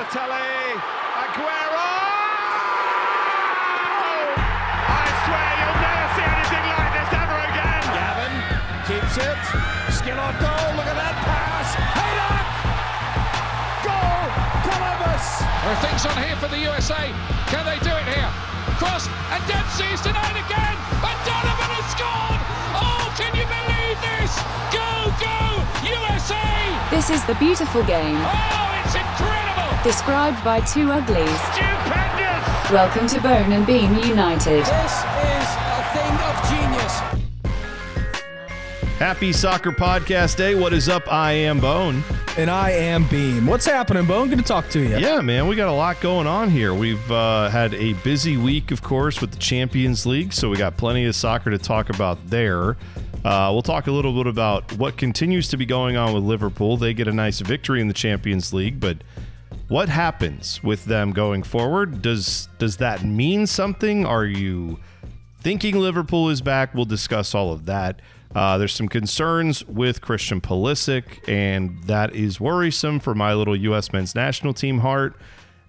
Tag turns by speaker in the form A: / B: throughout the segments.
A: Balotelli, Aguero! Oh! I swear you'll never see anything like this ever again.
B: Gavin keeps it. Schelotto, look at that pass. Header! Goal! Columbus!
C: There are things on here for the USA. Can they do it here? Cross and Dempsey's denied again. And Donovan has scored. Oh, can you believe this? Go, go, USA!
D: This is the beautiful game,
C: Oh, it's incredible.
D: Described by two uglies.
A: Stupendous!
D: Welcome to Bone and Beam United.
B: This is a thing of genius.
E: Happy Soccer Podcast Day. What is up? I am Bone.
F: And I am Beam. What's happening, Bone? Good to talk to you.
E: Yeah, man, we got a lot going on here. We've uh, had a busy week, of course, with the Champions League, so we got plenty of soccer to talk about there. Uh, we'll talk a little bit about what continues to be going on with Liverpool. They get a nice victory in the Champions League, but what happens with them going forward? Does does that mean something? Are you thinking Liverpool is back? We'll discuss all of that. Uh, there's some concerns with Christian Pulisic, and that is worrisome for my little U.S. men's national team heart.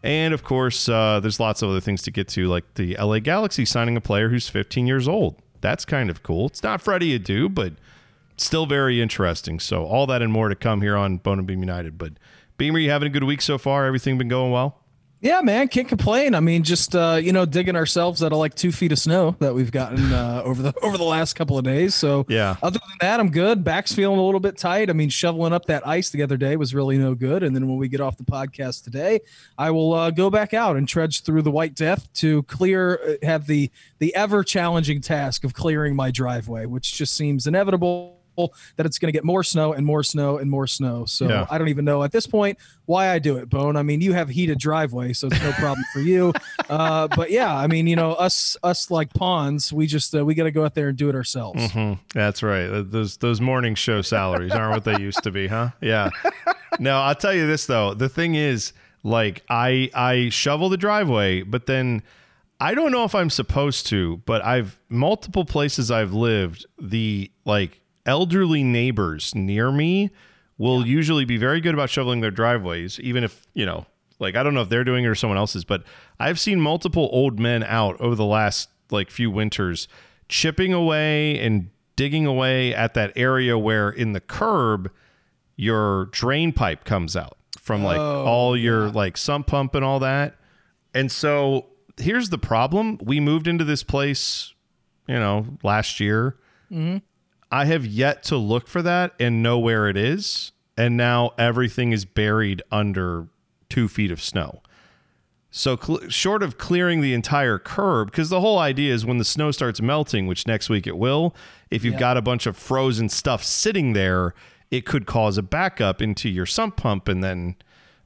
E: And of course, uh, there's lots of other things to get to, like the LA Galaxy signing a player who's 15 years old. That's kind of cool. It's not Freddie Adu, but still very interesting. So all that and more to come here on Bone and Beam United. But Beamer, you having a good week so far? Everything been going well?
F: Yeah, man, can't complain. I mean, just uh, you know, digging ourselves out of like two feet of snow that we've gotten uh, over the over the last couple of days. So
E: Yeah.
F: other than that, I'm good. Back's feeling a little bit tight. I mean, shoveling up that ice the other day was really no good. And then when we get off the podcast today, I will uh, go back out and trudge through the White Death to clear, uh, have the the ever challenging task of clearing my driveway, which just seems inevitable. That it's going to get more snow and more snow and more snow. So
E: Yeah.
F: I don't even know at this point why I do it, Bone. I mean, you have heated driveway, so it's no problem for you. Uh, but yeah, I mean, you know, us us like pawns, we just uh, we got to go out there and do it ourselves.
E: hmm That's right. Those those morning show salaries aren't what they used to be, huh? Yeah. No, I'll tell you this though. The thing is, like, I I shovel the driveway, but then I don't know if I'm supposed to, but I've multiple places I've lived. The like elderly neighbors near me will usually be very good about shoveling their driveways, even if you know. Like I don't know if they're doing it or someone else's, but I've seen multiple old men out over the last like few winters chipping away and digging away at that area where in the curb your drain pipe comes out from like oh, all your like sump pump and all that. And so here's the problem. We moved into this place, you know, last year. Mm-hmm. I have yet to look for that and know where it is. And now everything is buried under two feet of snow. So, cl- short of clearing the entire curb, because the whole idea is when the snow starts melting, which next week it will, if you've got a bunch of frozen stuff sitting there, it could cause a backup into your sump pump, and then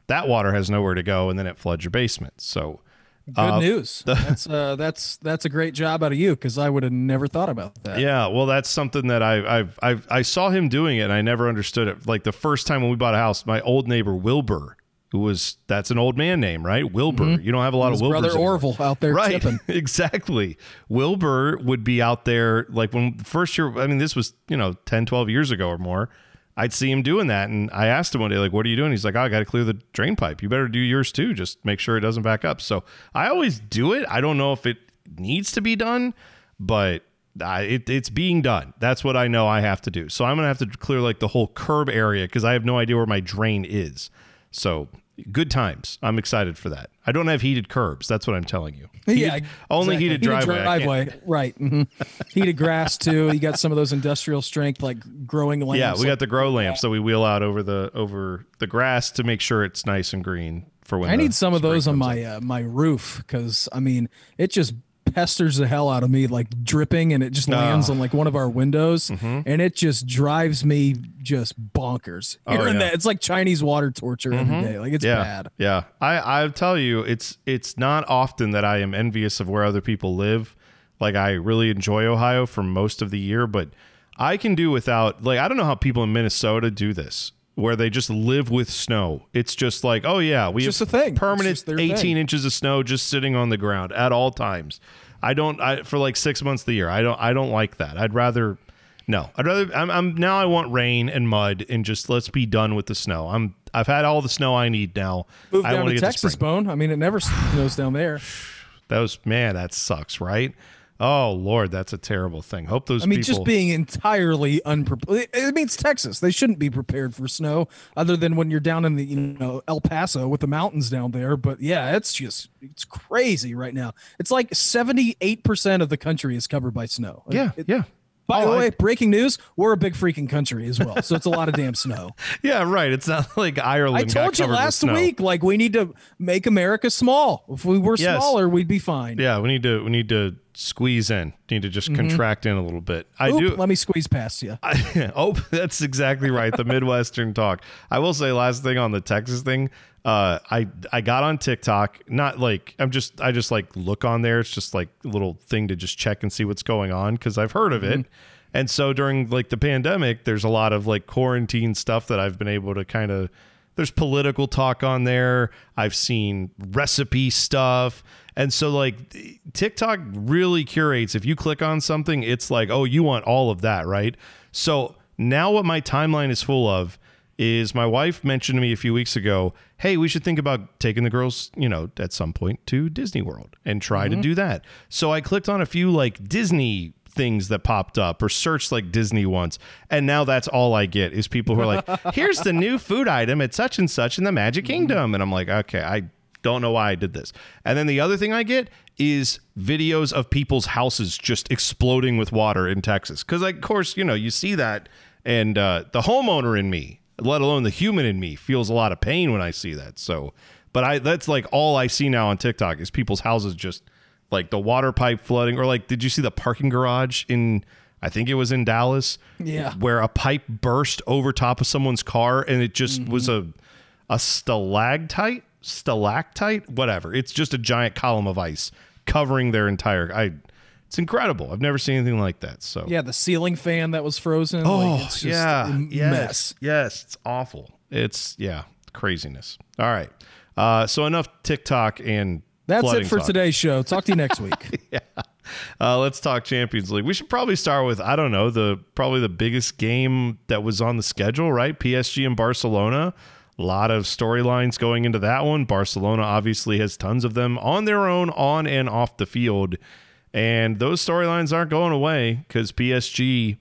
E: that water has nowhere to go, and then it floods your basement. So,
F: Good
E: uh,
F: news. that's uh, that's that's a great job out of you because I would have never thought about that.
E: Yeah, well, that's something that I I've, I've I saw him doing it, and I never understood it. Like the first time when we bought a house, my old neighbor Wilbur, who was that's an old man name, right? Wilbur. You don't have a lot
F: Mm-hmm. His
E: of Wilburs
F: brother
E: anymore.
F: Orville out there
E: right? exactly. Wilbur would be out there like when first year. I mean, this was you know 10, 12 years ago or more. I'd see him doing that, and I asked him one day, like, "What are you doing?" He's like, oh, "I got to clear the drain pipe. You better do yours too. Just make sure it doesn't back up." So I always do it. I don't know if it needs to be done, but I, it, it's being done. That's what I know I have to do. So I'm gonna have to clear like the whole curb area because I have no idea where my drain is. So good times. I'm excited for that. I don't have heated curbs. That's what I'm telling you.
F: yeah,
E: Heated- only
F: exactly.
E: heated driveway.
F: Driveway, right? hmm Heated grass too. You got some of those industrial strength like growing lamps.
E: Yeah, we got the grow lamps that we wheel out over the over the grass to make sure it's nice and green for when
F: I need some of those on my uh, my roof because I mean it just pesters the hell out of me like dripping and it just lands on like one of our windows mm-hmm. and it just drives me just bonkers.
E: Oh, yeah.
F: that it's like Chinese water torture every mm-hmm. day. Like it's
E: yeah,
F: bad.
E: Yeah, I I tell you, it's it's not often that I am envious of where other people live. Like I really enjoy Ohio for most of the year, but I can do without. Like I don't know how people in Minnesota do this, where they just live with snow. It's just like, oh yeah, we
F: It's
E: have
F: just a thing.
E: Permanent 18
F: thing.
E: inches of snow just sitting on the ground at all times. I don't. I for like six months of the year. I don't. I don't like that. I'd rather. No, I'd rather. I'm, I'm now. I want rain and mud and just let's be done with the snow. I'm I've had all the snow I need now.
F: Move
E: I
F: down
E: get
F: Texas. Bone. I mean, it never snows down there.
E: That was man, that sucks, right? Oh Lord, that's a terrible thing. Hope those
F: I mean,
E: people.
F: just being entirely unprepared. I mean, it's Texas. They shouldn't be prepared for snow, other than when you're down in the you know El Paso with the mountains down there. But yeah, it's just it's crazy right now. It's like 78 percent of the country is covered by snow.
E: yeah,
F: It-
E: yeah.
F: By
E: Oh,
F: the
E: I-
F: way, breaking news: we're a big freaking country as well, so it's a lot of damn snow.
E: Yeah, right. It's not like Ireland.
F: I told you last week, like we need to make America small. If we were
E: Yes.
F: smaller, we'd be fine.
E: Yeah, we need to we need to squeeze in. Need to just contract in a little bit. I
F: Mm-hmm. Oop,
E: do.
F: Let me squeeze past you.
E: I, oh, that's exactly right. The Midwestern talk. I will say last thing on the Texas thing. Uh, I I got on TikTok. Not like I'm just I just like look on there. It's just like a little thing to just check and see what's going on because I've heard of it. And so during like the pandemic, there's a lot of like quarantine stuff that I've been able to kind of. There's political talk on there. I've seen recipe stuff. And so like TikTok really curates if you click on something, it's like, "Oh, you want all of that, right?" So now what my timeline is full of is my wife mentioned to me a few weeks ago, "Hey, we should think about taking the girls, you know, at some point to Disney World and try to mm-hmm. do that." So I clicked on a few like Disney things that popped up or searched like Disney once. And now that's all I get is people who are like, here's the new food item at such and such in the Magic Kingdom. And I'm like, okay, I don't know why I did this. And then the other thing I get is videos of people's houses just exploding with water in Texas. Cause like, of course, you know, you see that and uh, the homeowner in me, let alone the human in me, feels a lot of pain when I see that. So, but I that's like all I see now on TikTok is people's houses just like the water pipe flooding, or like, did you see the parking garage in? I think it was in Dallas.
F: Yeah.
E: where a pipe burst over top of someone's car, and it just was a a stalactite, stalactite, whatever. It's just a giant column of ice covering their entire. I. It's incredible. I've never seen anything like that. So
F: Yeah, the ceiling fan that was frozen.
E: Oh,
F: like, it's just
E: yeah.
F: a
E: yes.
F: mess.
E: Yes. It's awful. It's, yeah, craziness. All right. Uh, so enough TikTok and
F: That's it for
E: talk.
F: today's show. Talk to you next week.
E: Uh, let's talk Champions League. We should probably start with I don't know the probably the biggest game that was on the schedule, right? PSG and Barcelona. A lot of storylines going into that one. Barcelona obviously has tons of them on their own, on and off the field, and those storylines aren't going away because PSG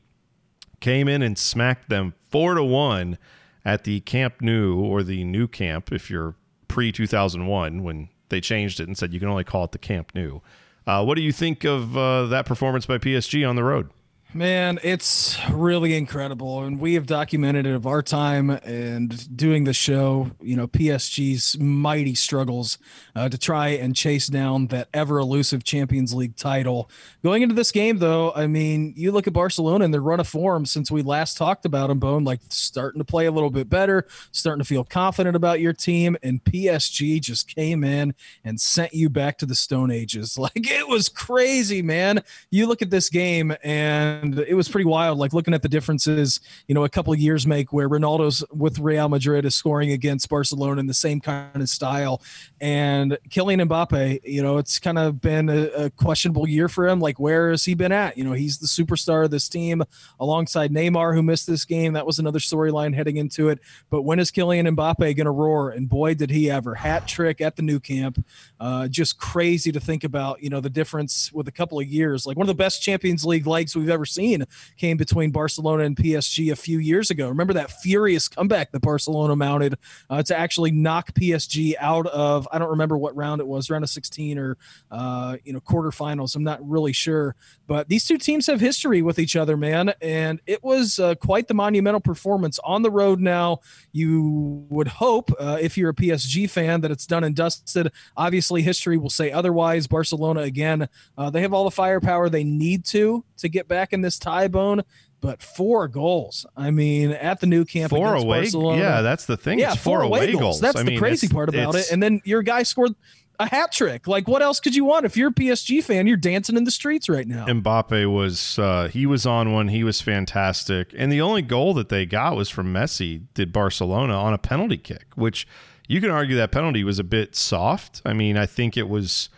E: came in and smacked them four to one at the Camp Nou or the Nou Camp if you're pre 2001 when they changed it and said you can only call it the Camp Nou. Uh, what do you think of uh, that performance by PSG on the road?
F: Man, it's really incredible. And we have documented it of our time and doing the show, you know, PSG's mighty struggles uh, to try and chase down that ever elusive Champions League title. Going into this game, though, I mean, you look at Barcelona and their run of form since we last talked about them, Bone, like starting to play a little bit better, starting to feel confident about your team. And PSG just came in and sent you back to the Stone Ages. Like it was crazy, man. You look at this game and it was pretty wild. Like looking at the differences, you know, a couple of years make where Ronaldo's with Real Madrid is scoring against Barcelona in the same kind of style. And Kylian Mbappe, you know, it's kind of been a, a questionable year for him. Like, where has he been at? You know, he's the superstar of this team alongside Neymar, who missed this game. That was another storyline heading into it. But when is Kylian Mbappe going to roar? And boy, did he ever. Hat trick at the Nou Camp. Uh, just crazy to think about, you know, the difference with a couple of years. Like one of the best Champions League legs we've ever seen came between Barcelona and PSG a few years ago. Remember that furious comeback that Barcelona mounted uh, to actually knock PSG out of, I don't remember what round it was, round of 16 or, uh, you know, quarterfinals. I'm not really sure. But these two teams have history with each other, man. And it was uh, quite the monumental performance on the road now. You would hope, uh, if you're a PSG fan, that it's done and dusted. Obviously, history will say otherwise. Barcelona, again, uh, they have all the firepower they need to to get back in this tie bone. But four goals. I mean, at the Nou Camp
E: Four away.
F: Barcelona.
E: Yeah, that's the thing.
F: yeah,
E: it's four, away goals.
F: That's
E: I
F: the
E: mean,
F: crazy part about it. And then your guy scored a hat trick. Like, what else could you want? If you're a PSG fan, you're dancing in the streets right now.
E: Mbappe was uh, he was on one. He was fantastic, and the only goal that they got was from Messi. Did Barcelona on a penalty kick, which you can argue that penalty was a bit soft. I mean, I think it was.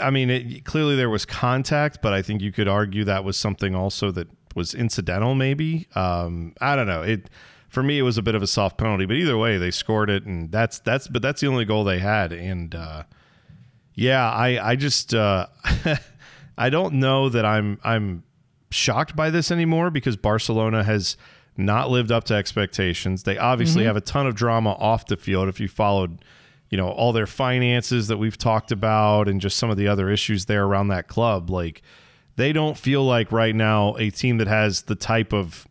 E: I mean, it, clearly there was contact, but I think you could argue that was something also that was incidental. Maybe um, I don't know it. for me, it was a bit of a soft penalty. But either way, they scored it, and that's that's but that's the only goal they had. And uh, yeah, I I just uh, I don't know that I'm I'm shocked by this anymore because Barcelona has not lived up to expectations. They obviously mm-hmm. have a ton of drama off the field. If you followed, you know, all their finances that we've talked about and just some of the other issues there around that club, like they don't feel like right now a team that has the type of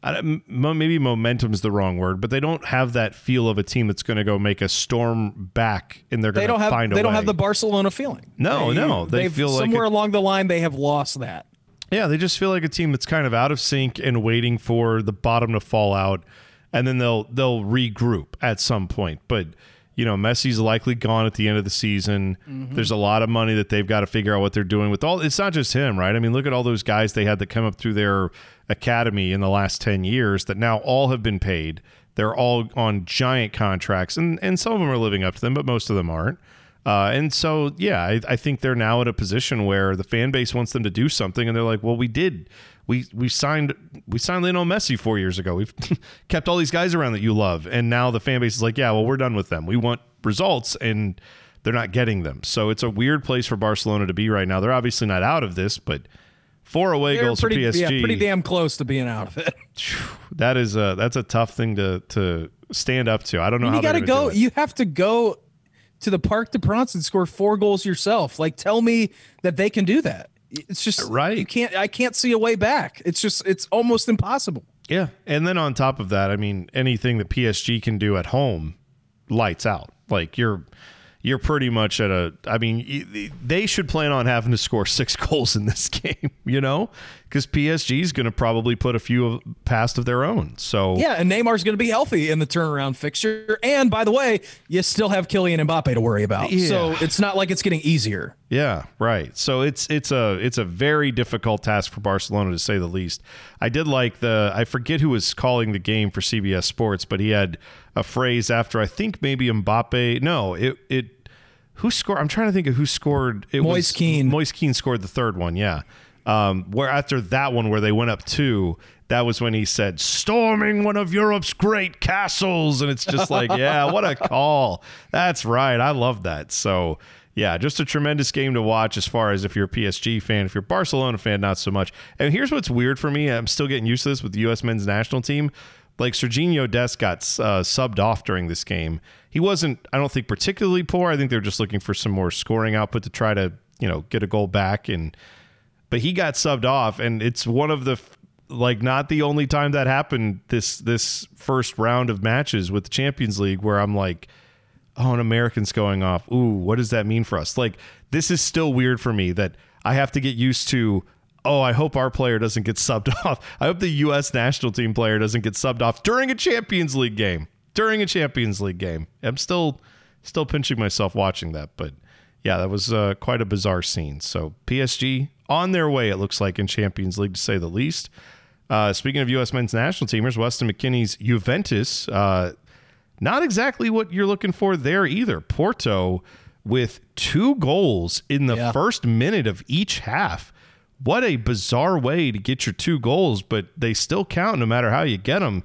E: I don't- m- maybe momentum is the wrong word, but they don't have that feel of a team that's going to go make a storm back and they're going
F: They
E: to
F: don't have
E: find a
F: they don't have the Barcelona feeling.
E: No, no, they feel like
F: somewhere along the line they have lost that.
E: Yeah, they just feel like a team that's kind of out of sync and waiting for the bottom to fall out, and then they'll they'll regroup at some point. But you know, Messi's likely gone at the end of the season. Mm-hmm. There's a lot of money that they've got to figure out what they're doing with all. It's not just him, right? I mean, look at all those guys they had that come up through their academy in the last ten years that now all have been paid. They're all on giant contracts, and and some of them are living up to them, but most of them aren't. Uh, and so, yeah, I, I think they're now in a position where the fan base wants them to do something, and they're like, "Well, we did. We we signed we signed Lionel Messi four years ago. We've kept all these guys around that you love, and now the fan base is like, yeah, well, we're done with them. We want results, and they're not getting them. So it's a weird place for Barcelona to be right now. They're obviously not out of this, but four away
F: They're
E: goals
F: pretty,
E: for PSG.
F: yeah, pretty damn close to being out of it.
E: that is a that's a tough thing to to stand up to. I don't know how
F: you got to go. You have to go to the Parc de France and score four goals yourself. Like, tell me that they can do that. It's just
E: Right.
F: You can't. I can't see a way back. It's just. It's almost impossible.
E: Yeah. And then on top of that, I mean, anything that PSG can do at home lights out. Like you're you're pretty much at a I mean, they should plan on having to score 6 goals in this game, you know? Cuz PSG is going to probably put a few of, past of their own. So
F: Yeah, and Neymar's going to be healthy in the turnaround fixture. And by the way, you still have Kylian Mbappe to worry about.
E: Yeah.
F: So it's not like it's getting easier.
E: Yeah, right. So it's it's a it's a very difficult task for Barcelona to say the least. I did like the I forget who was calling the game for CBS Sports, but he had a phrase after I think maybe Mbappe. No, it it who scored? I'm trying to think of who scored. It
F: Moise
E: was
F: Kean.
E: Moise Kean scored the third one. Yeah. Um, where after that one where they went up two, that was when he said storming one of Europe's great castles, and it's just like, yeah, what a call. That's right. I love that. So yeah, just a tremendous game to watch as far as if you're a PSG fan. If you're a Barcelona fan, not so much. And here's what's weird for me. I'm still getting used to this with the U.S. men's national team. Like Serginho Dest got uh, subbed off during this game. He wasn't, I don't think, particularly poor. I think they're just looking for some more scoring output to try to, you know, get a goal back. And but he got subbed off, and it's one of the like not the only time that happened this this first round of matches with the Champions League where I'm like, oh, an American's going off. Ooh, what does that mean for us? Like, this is still weird for me that I have to get used to. Oh, I hope our player doesn't get subbed off. I hope the U.S. national team player doesn't get subbed off during a Champions League game. During a Champions League game, I'm still still pinching myself watching that, but yeah, that was uh, quite a bizarre scene. So PSG on their way, it looks like in Champions League to say the least. Uh, speaking of U.S. men's national teamers, Weston McKennie's Juventus, uh, not exactly what you're looking for there either. Porto with two goals in the
F: Yeah.
E: first minute of each half. What a bizarre way to get your two goals, but they still count no matter how you get them.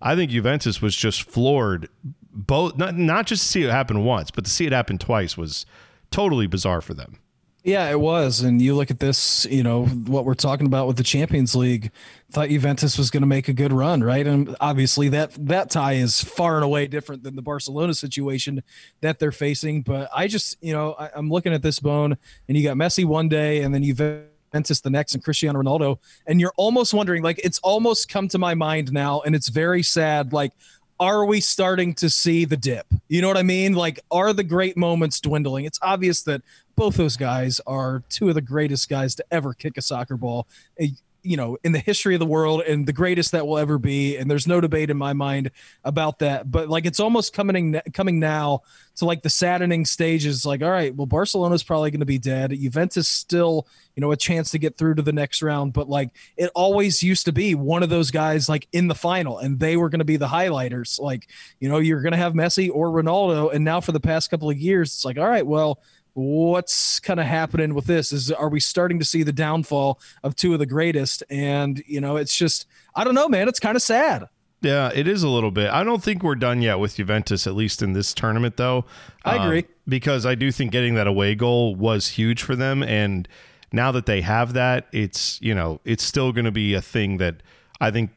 E: I think Juventus was just floored. Both not not just to see it happen once, but to see it happen twice was totally bizarre for them.
F: Yeah, it was. And you look at this, you know, what we're talking about with the Champions League. Thought Juventus was going to make a good run, right? And obviously that that tie is far and away different than the Barcelona situation that they're facing. But I just, you know, I, I'm looking at this bone, and you got Messi one day, and then Juventus the next, and Cristiano Ronaldo, and you're almost wondering, like, it's almost come to my mind now, and it's very sad, like. Are we starting to see the dip? You know what I mean? Like, are the great moments dwindling? It's obvious that both those guys are two of the greatest guys to ever kick a soccer ball eh, you know in the history of the world and the greatest that will ever be and there's no debate in my mind about that. But like it's almost coming coming now to like the saddening stages like all right well barcelona's probably going to be dead. Juventus still you know a chance to get through to the next round but like it always used to be one of those guys like in the final and they were going to be the highlighters. Like you know you're going to have messi or ronaldo and now for the past couple of years it's like all right well what's kind of happening with this is are we starting to see the downfall of two of the greatest and you know it's just i don't know man it's kind of sad
E: Yeah, it is a little bit. I don't think we're done yet with Juventus, at least in this tournament, though.
F: I
E: Um,
F: agree.
E: because I do think getting that away goal was huge for them, and now that they have that, it's you know it's still going to be a thing that I think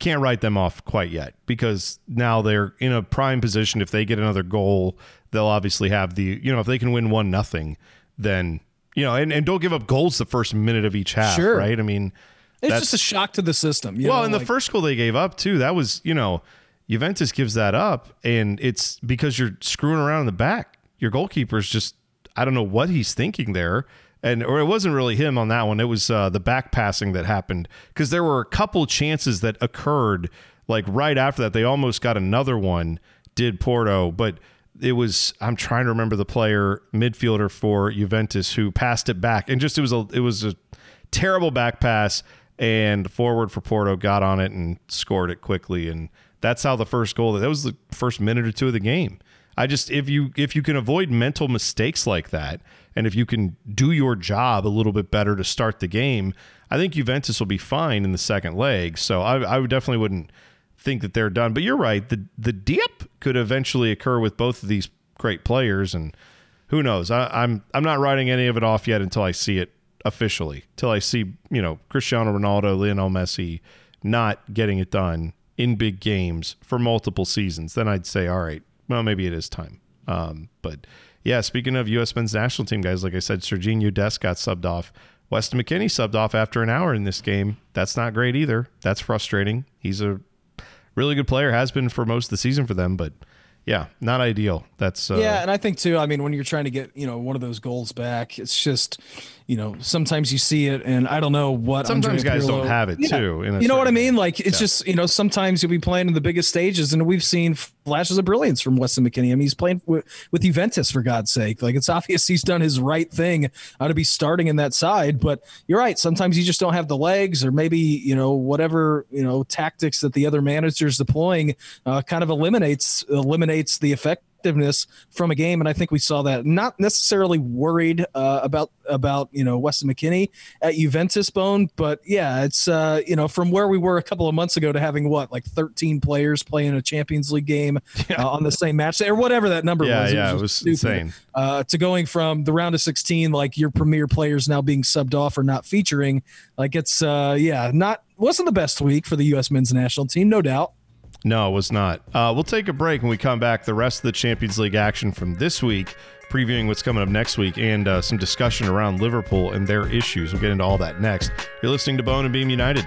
E: can't write them off quite yet because now they're in a prime position. If they get another goal, they'll obviously have the you know if they can win one nothing, then you know and, and don't give up goals the first minute of each half,
F: Sure.
E: right? I mean.
F: It's just a shock to the system. you
E: Well,
F: know,
E: and the first goal they gave up too, that was you know, Juventus gives that up, and it's because you're screwing around in the back. Your goalkeeper's just I don't know what he's thinking there, and or it wasn't really him on that one. It was uh, the back passing that happened because there were a couple chances that occurred like right after that. They almost got another one. Did Porto, but it was I'm trying to remember the player midfielder for Juventus who passed it back and just it was a it was a terrible back pass and forward for Porto got on it and scored it quickly and that's how the first goal that was the first minute or two of the game. I just if you if you can avoid mental mistakes like that and if you can do your job a little bit better to start the game, I think Juventus will be fine in the second leg. So I I definitely wouldn't think that they're done. But you're right. The the dip could eventually occur with both of these great players, and who knows? I, I'm I'm not writing any of it off yet until I see it officially. Till I see you know Cristiano Ronaldo, Lionel Messi not getting it done in big games for multiple seasons. Then I'd say, all right, well maybe it is time. Um, but yeah, speaking of U.S. men's national team guys, like I said, Serginho Dest got subbed off. Weston McKennie subbed off after an hour in this game. That's not great either. That's frustrating. He's a really good player, has been for most of the season for them, but yeah, not ideal. That's uh,
F: yeah, and I think too. I mean, when you're trying to get you know one of those goals back, it's just you know sometimes you see it, and I don't know what.
E: Sometimes
F: Andrea
E: guys
F: Pirlo-
E: don't have it,
F: Yeah.
E: too,
F: You know what I mean? Like it's just you know sometimes you'll be playing in the biggest stages, and we've seen flashes of brilliance from Weston McKennie. I mean, he's playing with, with Juventus for God's sake. Like it's obvious he's done his right thing uh, to be starting in that side. But you're right. Sometimes you just don't have the legs, or maybe you know whatever you know tactics that the other managers deploying uh, kind of eliminates eliminates the effect effectiveness from a game, and I think we saw that. Not necessarily worried uh, about about you know Weston McKennie at Juventus, Bone, but yeah, it's uh, you know from where we were a couple of months ago to having what like 13 players playing a Champions League game uh, on the same match or whatever that number
E: Yeah,
F: was.
E: yeah, it was
F: stupid.
E: insane.
F: Uh, to going from the round of 16, like your premier players now being subbed off or not featuring, like it's uh, yeah, not wasn't the best week for the U.S. men's national team, no doubt.
E: No, it was not. Uh, we'll take a break when we come back. The rest of the Champions League action from this week, previewing what's coming up next week, and uh, some discussion around Liverpool and their issues. We'll get into all that next. You're listening to Bone and Beam United.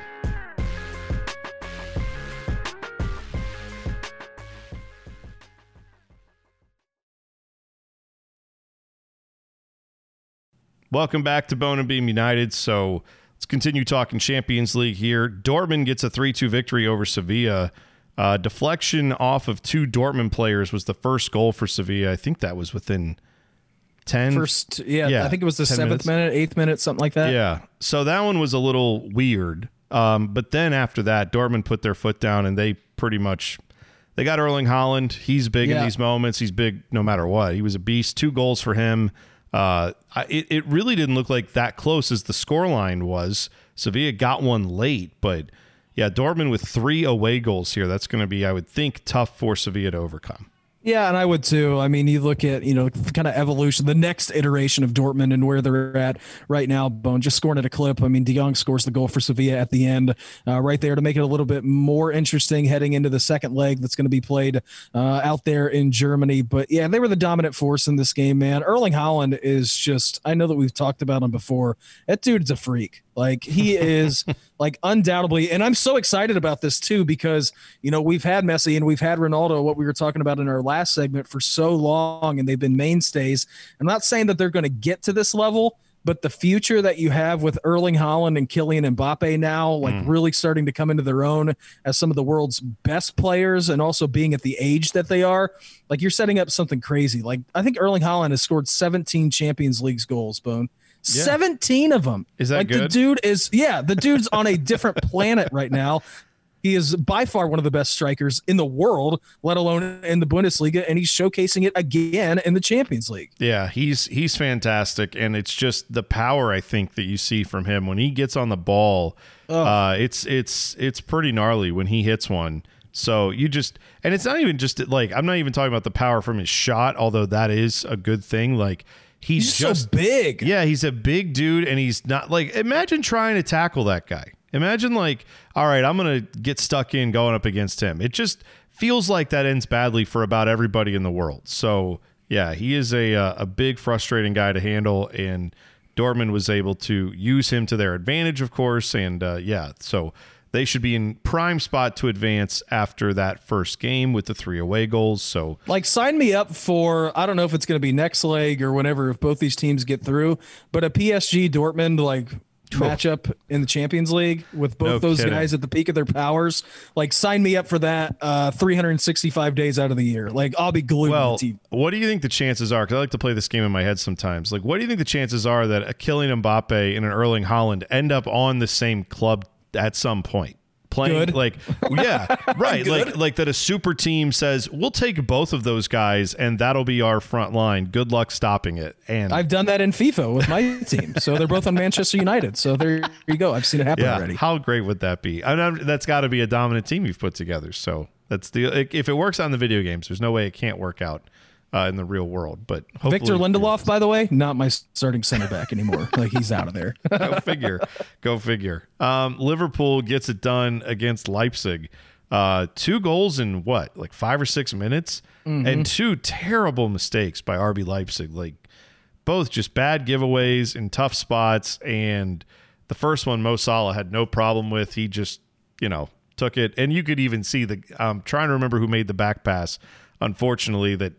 E: Welcome back to Bone and Beam United. So let's continue talking Champions League here. Dortmund gets a 3 2 victory over Sevilla. Uh, deflection off of two Dortmund players was the first goal for Sevilla. I think that was within 10.
F: First, yeah,
E: Yeah,
F: I think it was the seventh
E: minutes.
F: minute, eighth minute, something like that.
E: Yeah. So that one was a little weird. Um, but then after that, Dortmund put their foot down and they pretty much they got Erling Haaland. He's big in these moments. He's big no matter what. He was a beast. Two goals for him. Uh, I, it, it really didn't look like that close as the scoreline was. Sevilla got one late, but yeah, Dortmund with three away goals here. That's going to be, I would think, tough for Sevilla to overcome.
F: Yeah, and I would too. I mean, you look at, you know, kind of evolution, the next iteration of Dortmund and where they're at right now. Bone just scoring at a clip. I mean, De Jong scores the goal for Sevilla at the end, uh, right there to make it a little bit more interesting heading into the second leg that's going to be played uh, out there in Germany. But yeah, they were the dominant force in this game, man. Erling Haaland is just, I know that we've talked about him before. That dude's a freak. Like he is like undoubtedly, and I'm so excited about this too because you know we've had Messi and we've had Ronaldo, what we were talking about in our last segment for so long, and they've been mainstays. I'm not saying that they're going to get to this level, but the future that you have with Erling Haaland and Kylian Mbappe now, like mm. really starting to come into their own as some of the world's best players, and also being at the age that they are, like you're setting up something crazy. Like I think Erling Haaland has scored 17 Champions Leagues goals, Bone. 17 of them.
E: Is that
F: like the
E: good?
F: dude is yeah, the dude's on a different planet right now. He is by far one of the best strikers in the world, let alone in the Bundesliga, and he's showcasing it again in the Champions League.
E: Yeah, he's he's fantastic, and it's just the power I think that you see from him when he gets on the ball. Uh, it's it's it's pretty gnarly when he hits one. So you just, and it's not even just like, I'm not even talking about the power from his shot, although that is a good thing. Like, he's,
F: He's
E: just
F: so big.
E: Yeah, he's a big dude, and he's not like, imagine trying to tackle that guy. Imagine, like, all right, I'm going to get stuck in going up against him. It just feels like that ends badly for about everybody in the world. So, yeah, he is a, uh, a big, frustrating guy to handle, and Dortmund was able to use him to their advantage, of course. And uh, yeah, so they should be in prime spot to advance after that first game with the three away goals. So
F: Like, sign me up for I don't know if it's going to be next leg or whenever if both these teams get through, but a PSG Dortmund like matchup in the Champions League with both
E: No
F: those
E: kidding.
F: guys at the peak of their powers. Like, sign me up for that. Uh, 365 days out of the year. Like, I'll be glued
E: Well,
F: to the TV.
E: what do you think the chances are? Because I like to play this game in my head sometimes. Like, what do you think the chances are that a Kylian Mbappe and an Erling Haaland end up on the same club at some point? Playing
F: Good.
E: like, yeah, right. like, like that a super team says we'll take both of those guys and that'll be our front line. Good luck stopping it. And
F: I've done that in FIFA with my team. So they're both on Manchester United. So there you go. I've seen it happen
E: yeah,
F: already.
E: how great would that be? I mean, that's got to be a dominant team you've put together. So that's the if it works on the video games, there's no way it can't work out uh, in the real world. But hopefully,
F: Victor Lindelof, by the way, not my starting center back anymore. like he's out of there.
E: Go figure. Go figure. Um, Liverpool gets it done against Leipzig. Uh, two goals in what, like five or six minutes, and two terrible mistakes by RB Leipzig. Like both just bad giveaways in tough spots. And the first one, Mo Salah had no problem with. He just, you know, took it. And you could even see the. I'm trying to remember who made the back pass. Unfortunately, that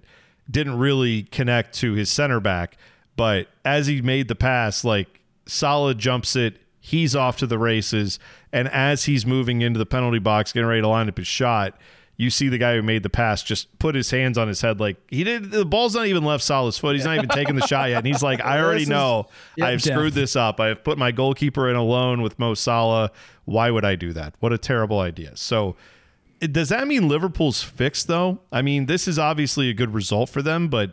E: didn't really connect to his center back. But as he made the pass, like Salah jumps it, he's off to the races. And as he's moving into the penalty box, getting ready to line up his shot, you see the guy who made the pass just put his hands on his head like he did. The ball's not even left Salah's foot. He's not even taking the shot yet. And he's like, I already know I've screwed this up. I've put my goalkeeper in alone with Mo Salah. Why would I do that? What a terrible idea. So does that mean Liverpool's fixed though? I mean, this is obviously a good result for them, but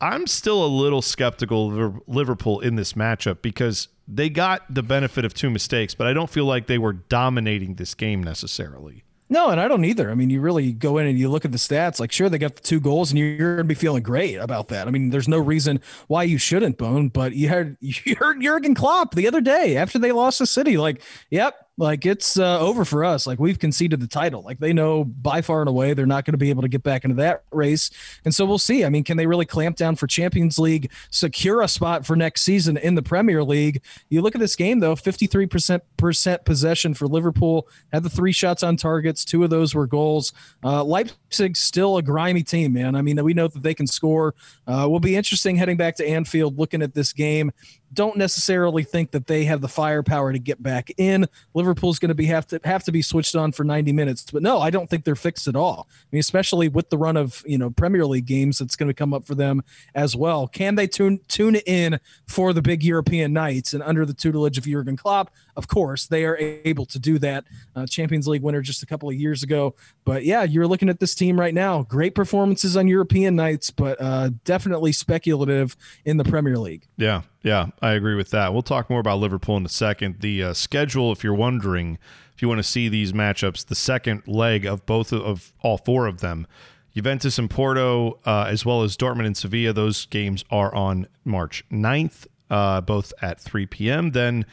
E: I'm still a little skeptical of Liverpool in this matchup because they got the benefit of two mistakes, but I don't feel like they were dominating this game necessarily.
F: No, and I don't either. I mean, you really go in and you look at the stats. Like, sure, they got the two goals, and you're to be feeling great about that. I mean, there's no reason why you shouldn't, Bone. But you heard you heard Jurgen Klopp the other day after they lost to City. Like, yep, like it's uh, over for us. Like we've conceded the title. Like they know by far and away they're not going to be able to get back into that race. And so we'll see. I mean, can they really clamp down for Champions League, secure a spot for next season in the Premier League? You look at this game though, 53% possession for Liverpool. Had the three shots on targets. Two of those were goals. Uh, Leipzig still a grimy team, man. I mean, we know that they can score. Uh, will be interesting heading back to Anfield, looking at this game. Don't necessarily think that they have the firepower to get back in. Liverpool's going to be have to have to be switched on for 90 minutes, but no, I don't think they're fixed at all. I mean, especially with the run of you know Premier League games that's going to come up for them as well. Can they tune tune in for the big European nights and under the tutelage of Jurgen Klopp? Of course, they are able to do that. Uh, Champions League winner just a couple of years ago, but yeah, you're looking at this team right now. Great performances on European nights, but uh, definitely speculative in the Premier League.
E: Yeah, yeah, I agree with that. We'll talk more about Liverpool in a second. The uh, schedule, if you're wondering, if you want to see these matchups, the second leg of both of, of all four of them, Juventus and Porto, uh, as well as Dortmund and Sevilla, those games are on March 9th, uh, both at 3 p.m. Then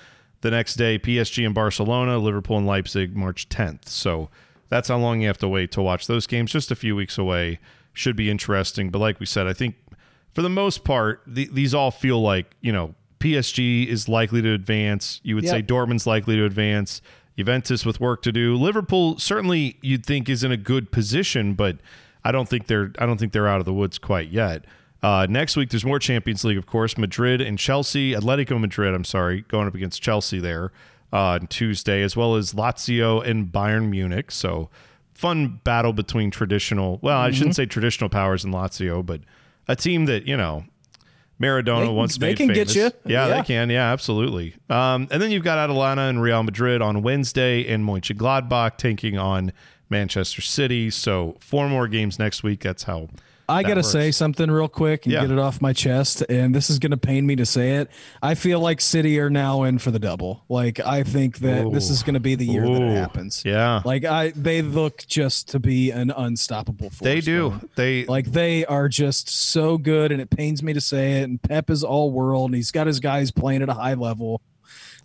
E: the next day, PSG and Barcelona, Liverpool and Leipzig, March 10th. So that's how long you have to wait to watch those games. Just a few weeks away. Should be interesting. But like we said, I think for the most part, the, these all feel like, you know, PSG is likely to advance. You would say Dortmund's likely to advance. Juventus with work to do. Liverpool certainly you'd think is in a good position, but I don't think they're I don't think they're out of the woods quite yet. Uh, next week there's more Champions League, of course. Madrid and Chelsea, Atletico Madrid. I'm sorry, going up against Chelsea there uh, on Tuesday, as well as Lazio and Bayern Munich. So fun battle between traditional. Well, I shouldn't say traditional powers in Lazio, but a team that you know Maradona
F: They-
E: once
F: they
E: made
F: can get
E: famous.
F: you.
E: Yeah,
F: Yeah.
E: they can. Yeah, absolutely. Um, and then you've got Atalanta and Real Madrid on Wednesday, and Mönchengladbach taking on Manchester City. So four more games next week. That's how.
F: I gotta say something real quick and
E: Yeah.
F: get it off my chest, and this is gonna pain me to say it. I feel like City are now in for the double. Like I think that this is gonna be the year that it happens.
E: Yeah.
F: Like I, they look just to be an unstoppable force.
E: they do.
F: man.
E: They
F: Like they are just so good, and it pains me to say it. And Pep is all world, and he's got his guys playing at a high level.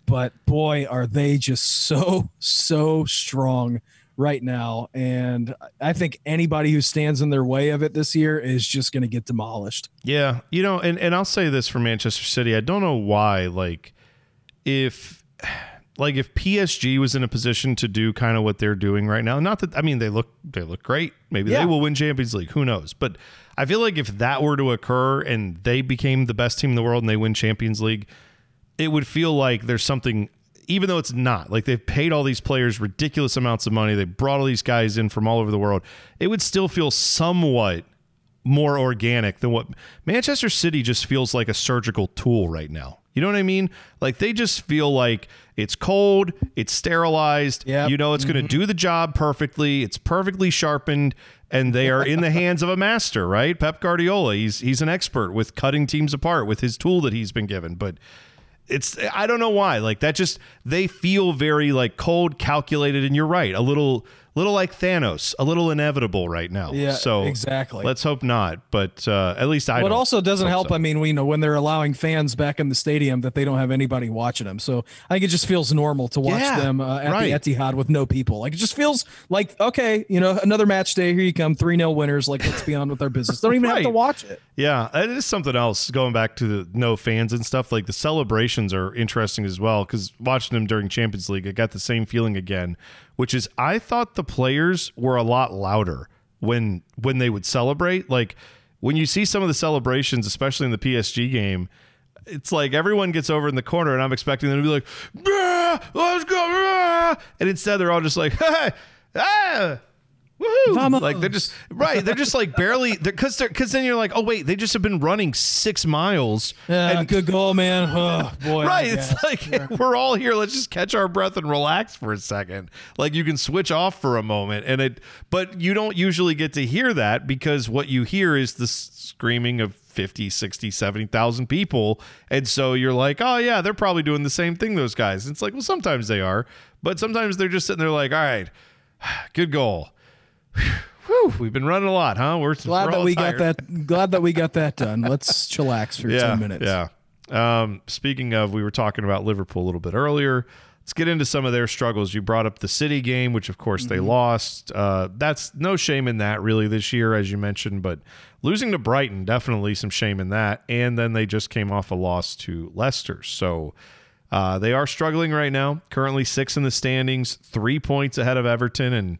F: But boy, are they just so so strong right now. And I think anybody who stands in their way of it this year is just going to get demolished.
E: Yeah, you know, and and I'll say this for Manchester City, I don't know why like if like if PSG was in a position to do kind of what they're doing right now, not that I mean they look they look great. Maybe
F: Yeah.
E: they will win Champions League, who knows. But I feel like if that were to occur and they became the best team in the world and they win Champions League, it would feel like there's something even though it's not like they've paid all these players ridiculous amounts of money. They brought all these guys in from all over the world. It would still feel somewhat more organic than what manchester city just feels like a surgical tool right now. You know what i mean? Like they just feel like it's cold it's sterilized.
F: Yep.
E: you know it's going to mm-hmm. do the job perfectly. It's perfectly sharpened and they are in the hands of a master right? Pep guardiola he's he's an expert with cutting teams apart with his tool that he's been given. But it's I don't know why. Like that just they feel very like cold, calculated, and you're right. A little little like Thanos, a little inevitable right now.
F: Yeah,
E: so
F: exactly.
E: Let's hope not. But uh, at least I.
F: But
E: don't
F: also doesn't help.
E: so.
F: I mean, we know when they're allowing fans back in the stadium that they don't have anybody watching them. So I think it just feels normal to watch
E: Yeah,
F: them uh, at
E: right.
F: the Etihad with no people. Like it just feels like okay, you know, another match day. Here you come, three 0 winners. Like let's be on with our business. Don't even have to watch it.
E: Yeah, it is something else. Going back to the no fans and stuff, like the celebrations are interesting as well. Because watching them during Champions League, I got the same feeling again, which is I thought the players were a lot louder when when they would celebrate. Like when you see some of the celebrations, especially in the PSG game. It's like everyone gets over in the corner, and I'm expecting them to be like, "Brah, "Let's go!" brah," and instead they're all just like, "Hey, ah, Woohoo!
F: Vamos.
E: Like they're just right. They're just like barely because they're because then you're like, oh wait, they just have been running six miles.
F: Yeah,
E: and
F: good goal, man. Oh, boy,
E: right, it's like we're all here. Let's just catch our breath and relax for a second. Like you can switch off for a moment, and it. But you don't usually get to hear that because what you hear is the screaming of 50, 60, 70,000 people. And so you're like, oh, yeah, they're probably doing the same thing, those guys. And it's like, well, sometimes they are, but sometimes they're just sitting there like, all right, good goal. Whew, we've been running a lot, huh? We're
F: glad
E: we're
F: that we
E: tired.
F: got that. Glad that we got that done. Let's chillax for
E: yeah,
F: ten minutes.
E: Yeah. Um, speaking of, we were talking about Liverpool a little bit earlier. Let's get into some of their struggles. You brought up the City game, which of course
F: Mm-hmm.
E: they lost. Uh, that's no shame in that, really, this year, as you mentioned. But losing to Brighton, definitely some shame in that. And then they just came off a loss to Leicester. So uh, they are struggling right now. Currently six in the standings, three points ahead of Everton. And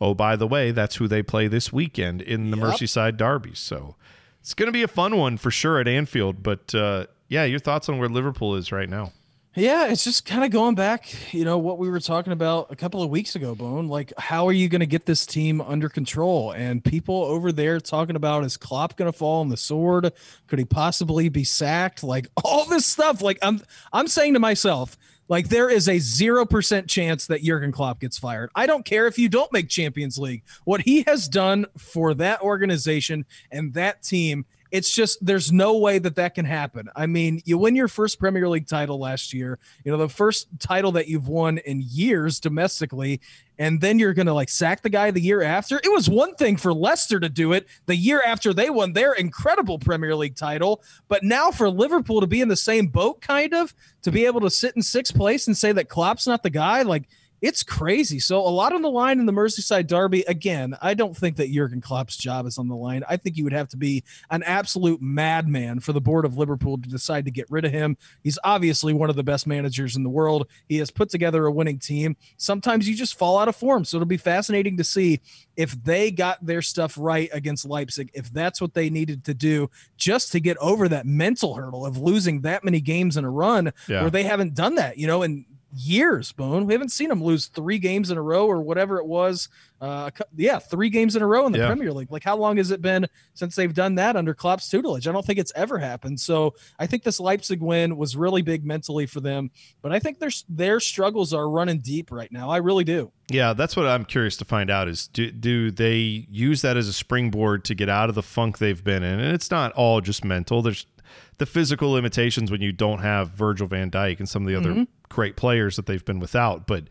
E: oh, by the way, that's who they play this weekend in the
F: Yep.
E: Merseyside Derby. So it's going to be a fun one for sure at Anfield. But uh, yeah, your thoughts on where Liverpool is right now?
F: Yeah, it's just kind of going back, you know, what we were talking about a couple of weeks ago, Bone. Like, how are you going to get this team under control? And people over there talking about is Klopp going to fall on the sword? Could he possibly be sacked? Like all this stuff. Like I'm, I'm saying to myself, like there is a zero percent chance that Jurgen Klopp gets fired. I don't care if you don't make Champions League. What he has done for that organization and that team it's just there's no way that that can happen. I mean, you win your first Premier League title last year, you know, the first title that you've won in years domestically, and then you're going to like sack the guy the year after. It was one thing for Leicester to do it the year after they won their incredible Premier League title, but now for Liverpool to be in the same boat kind of to be able to sit in sixth place and say that Klopp's not the guy, like it's crazy. So a lot on the line in the Merseyside derby. Again, I don't think that Jurgen Klopp's job is on the line. I think you would have to be an absolute madman for the board of Liverpool to decide to get rid of him. He's obviously one of the best managers in the world. He has put together a winning team. Sometimes you just fall out of form. So it'll be fascinating to see if they got their stuff right against Leipzig, if that's what they needed to do just to get over that mental hurdle of losing that many games in a run
E: Yeah.
F: where they haven't done that, you know, and years, Bone. We haven't seen them lose three games in a row or whatever it was. Uh, yeah, three games in a row in the
E: Yeah.
F: Premier League. Like, how long has it been since they've done that under Klopp's tutelage? I don't think it's ever happened. So I think this Leipzig win was really big mentally for them. But I think their their struggles are running deep right now. I really do.
E: Yeah, that's what I'm curious to find out is do do they use that as a springboard to get out of the funk they've been in? And it's not all just mental. There's the physical limitations when you don't have Virgil van Dijk and some of the other great players that they've been without. But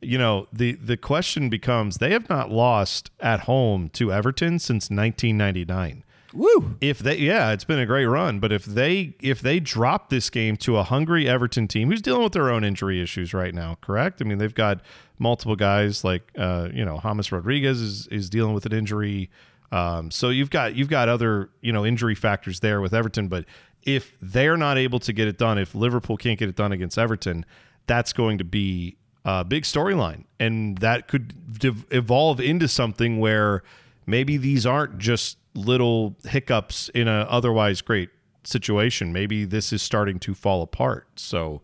E: you know, the the question becomes they have not lost at home to Everton since 1999
F: Woo!
E: if they yeah it's been a great run but if they if they drop this game to a hungry everton team who's dealing with their own injury issues right now correct i mean they've got multiple guys like uh you know James rodriguez is is dealing with an injury um so you've got you've got other you know injury factors there with everton but if they're not able to get it done if liverpool can't get it done against everton that's going to be a big storyline and that could dev- evolve into something where maybe these aren't just little hiccups in an otherwise great situation. Maybe this is starting to fall apart. So,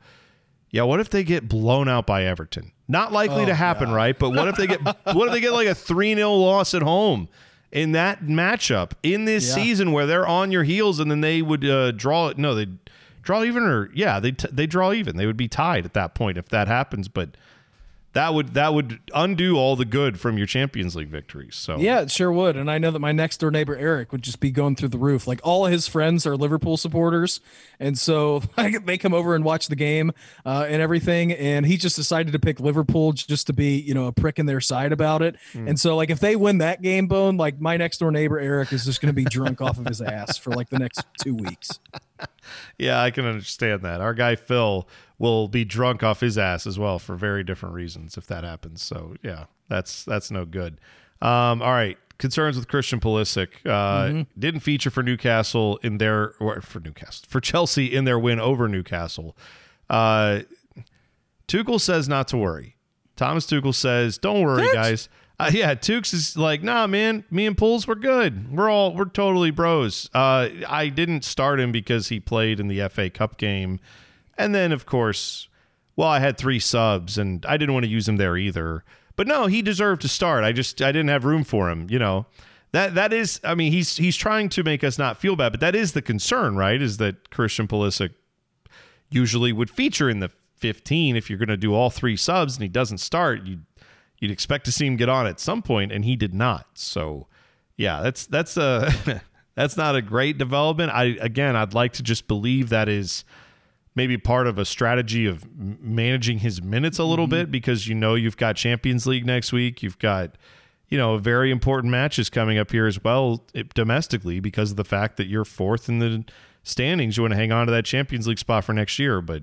E: yeah, what if they get blown out by Everton? Not likely to oh, happen, right? But what if they get what if they get like a 3-0 loss at home in that matchup in this
F: Yeah.
E: season where they're on your heels and then they would uh, draw it no, they draw even or yeah, they t- they draw even. They would be tied at that point if that happens, but that would that would undo all the good from your Champions League victories. So
F: Yeah, it sure would. And I know that my next door neighbor Eric would just be going through the roof. Like all of his friends are Liverpool supporters, and so like, they come over and watch the game uh, and everything. And he just decided to pick Liverpool just to be, you know, a prick in their side about it. And so like if they win that game, Bone, like my next door neighbor Eric is just going to be drunk off of his ass for like the next two weeks.
E: Yeah, I can understand that. Our guy Phil will be drunk off his ass as well for very different reasons if that happens. So yeah, that's that's no good. Um, all right, concerns with Christian Pulisic uh, didn't feature for Newcastle in their or for Newcastle for Chelsea in their win over Newcastle. Uh, Tuchel says not to worry. Thomas Tuchel says, "Don't worry, guys." Uh, yeah, Tukes is like, "Nah, man. Me and Pools, we're good. We're all we're totally bros." Uh, I didn't start him because he played in the FA Cup game, and then of course, well, I had three subs, and I didn't want to use him there either. But no, he deserved to start. I just I didn't have room for him. You know, that that is. I mean, he's he's trying to make us not feel bad, but that is the concern, right? Is that Christian Pulisic usually would feature in the 15 if you're going to do all three subs and he doesn't start you'd you'd expect to see him get on at some point and he did not. So yeah that's that's a that's not a great development. I again i'd like to just believe that is maybe part of a strategy of managing his minutes a little bit because you know you've got champions league next week. You've got you know very important matches coming up here as well eh, domestically because of the fact that you're fourth in the standings. You want to hang on to that champions league spot for next year but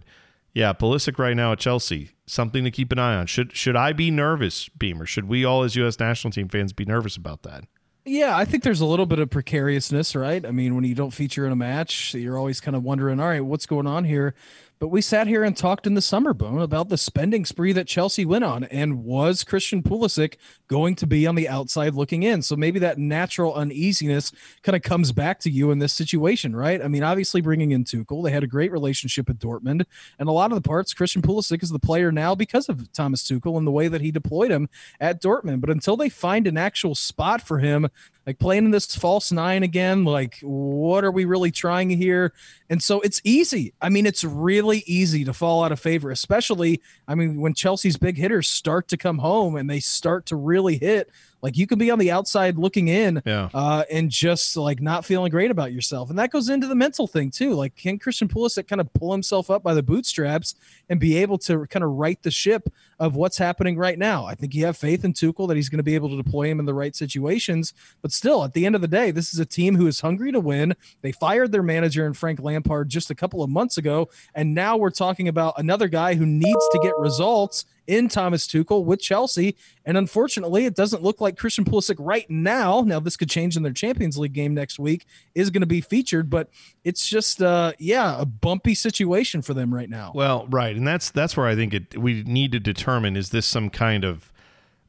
E: yeah, Pulisic right now at Chelsea, something to keep an eye on. Should should I be nervous, Beamer? Should we all as U.S. national team fans be nervous about that?
F: Yeah, I think there's a little bit of precariousness, right? I mean, when you don't feature in a match, you're always kind of wondering, all right, what's going on here? But we sat here and talked in the summer, Bone, about the spending spree that Chelsea went on. And was Christian Pulisic going to be on the outside looking in? So maybe that natural uneasiness kind of comes back to you in this situation, right? I mean, obviously bringing in Tuchel, they had a great relationship at Dortmund. And a lot of the parts, Christian Pulisic is the player now because of Thomas Tuchel and the way that he deployed him at Dortmund. But until they find an actual spot for him, like playing in this false nine again, like what are we really trying here? And so it's easy. I mean, it's really easy to fall out of favor, especially, I mean, when Chelsea's big hitters start to come home and they start to really hit. Like you can be on the outside looking in,
E: Yeah.
F: uh, and just like not feeling great about yourself, and that goes into the mental thing too. Like, can Christian Pulisic kind of pull himself up by the bootstraps and be able to kind of right the ship of what's happening right now? I think you have faith in Tuchel that he's going to be able to deploy him in the right situations. But still, at the end of the day, this is a team who is hungry to win. They fired their manager in Frank Lampard just a couple of months ago, and now we're talking about another guy who needs to get results in Thomas Tuchel with Chelsea. And unfortunately, it doesn't look like Christian Pulisic right now. Now, this could change in their Champions League game next week, is going to be featured, but it's just, uh, yeah, a bumpy situation for them right now.
E: Well, right, and that's that's where I think it we need to determine is this some kind of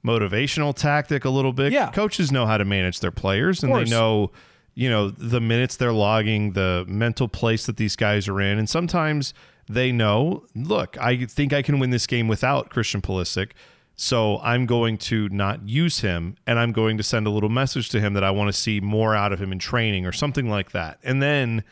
E: motivational tactic a little bit.
F: Yeah.
E: Coaches know how to manage their players and they know you know, the minutes they're logging, the mental place that these guys are in. And sometimes they know, look, I think I can win this game without Christian Pulisic. So I'm going to not use him and I'm going to send a little message to him that I want to see more out of him in training or something like that. And then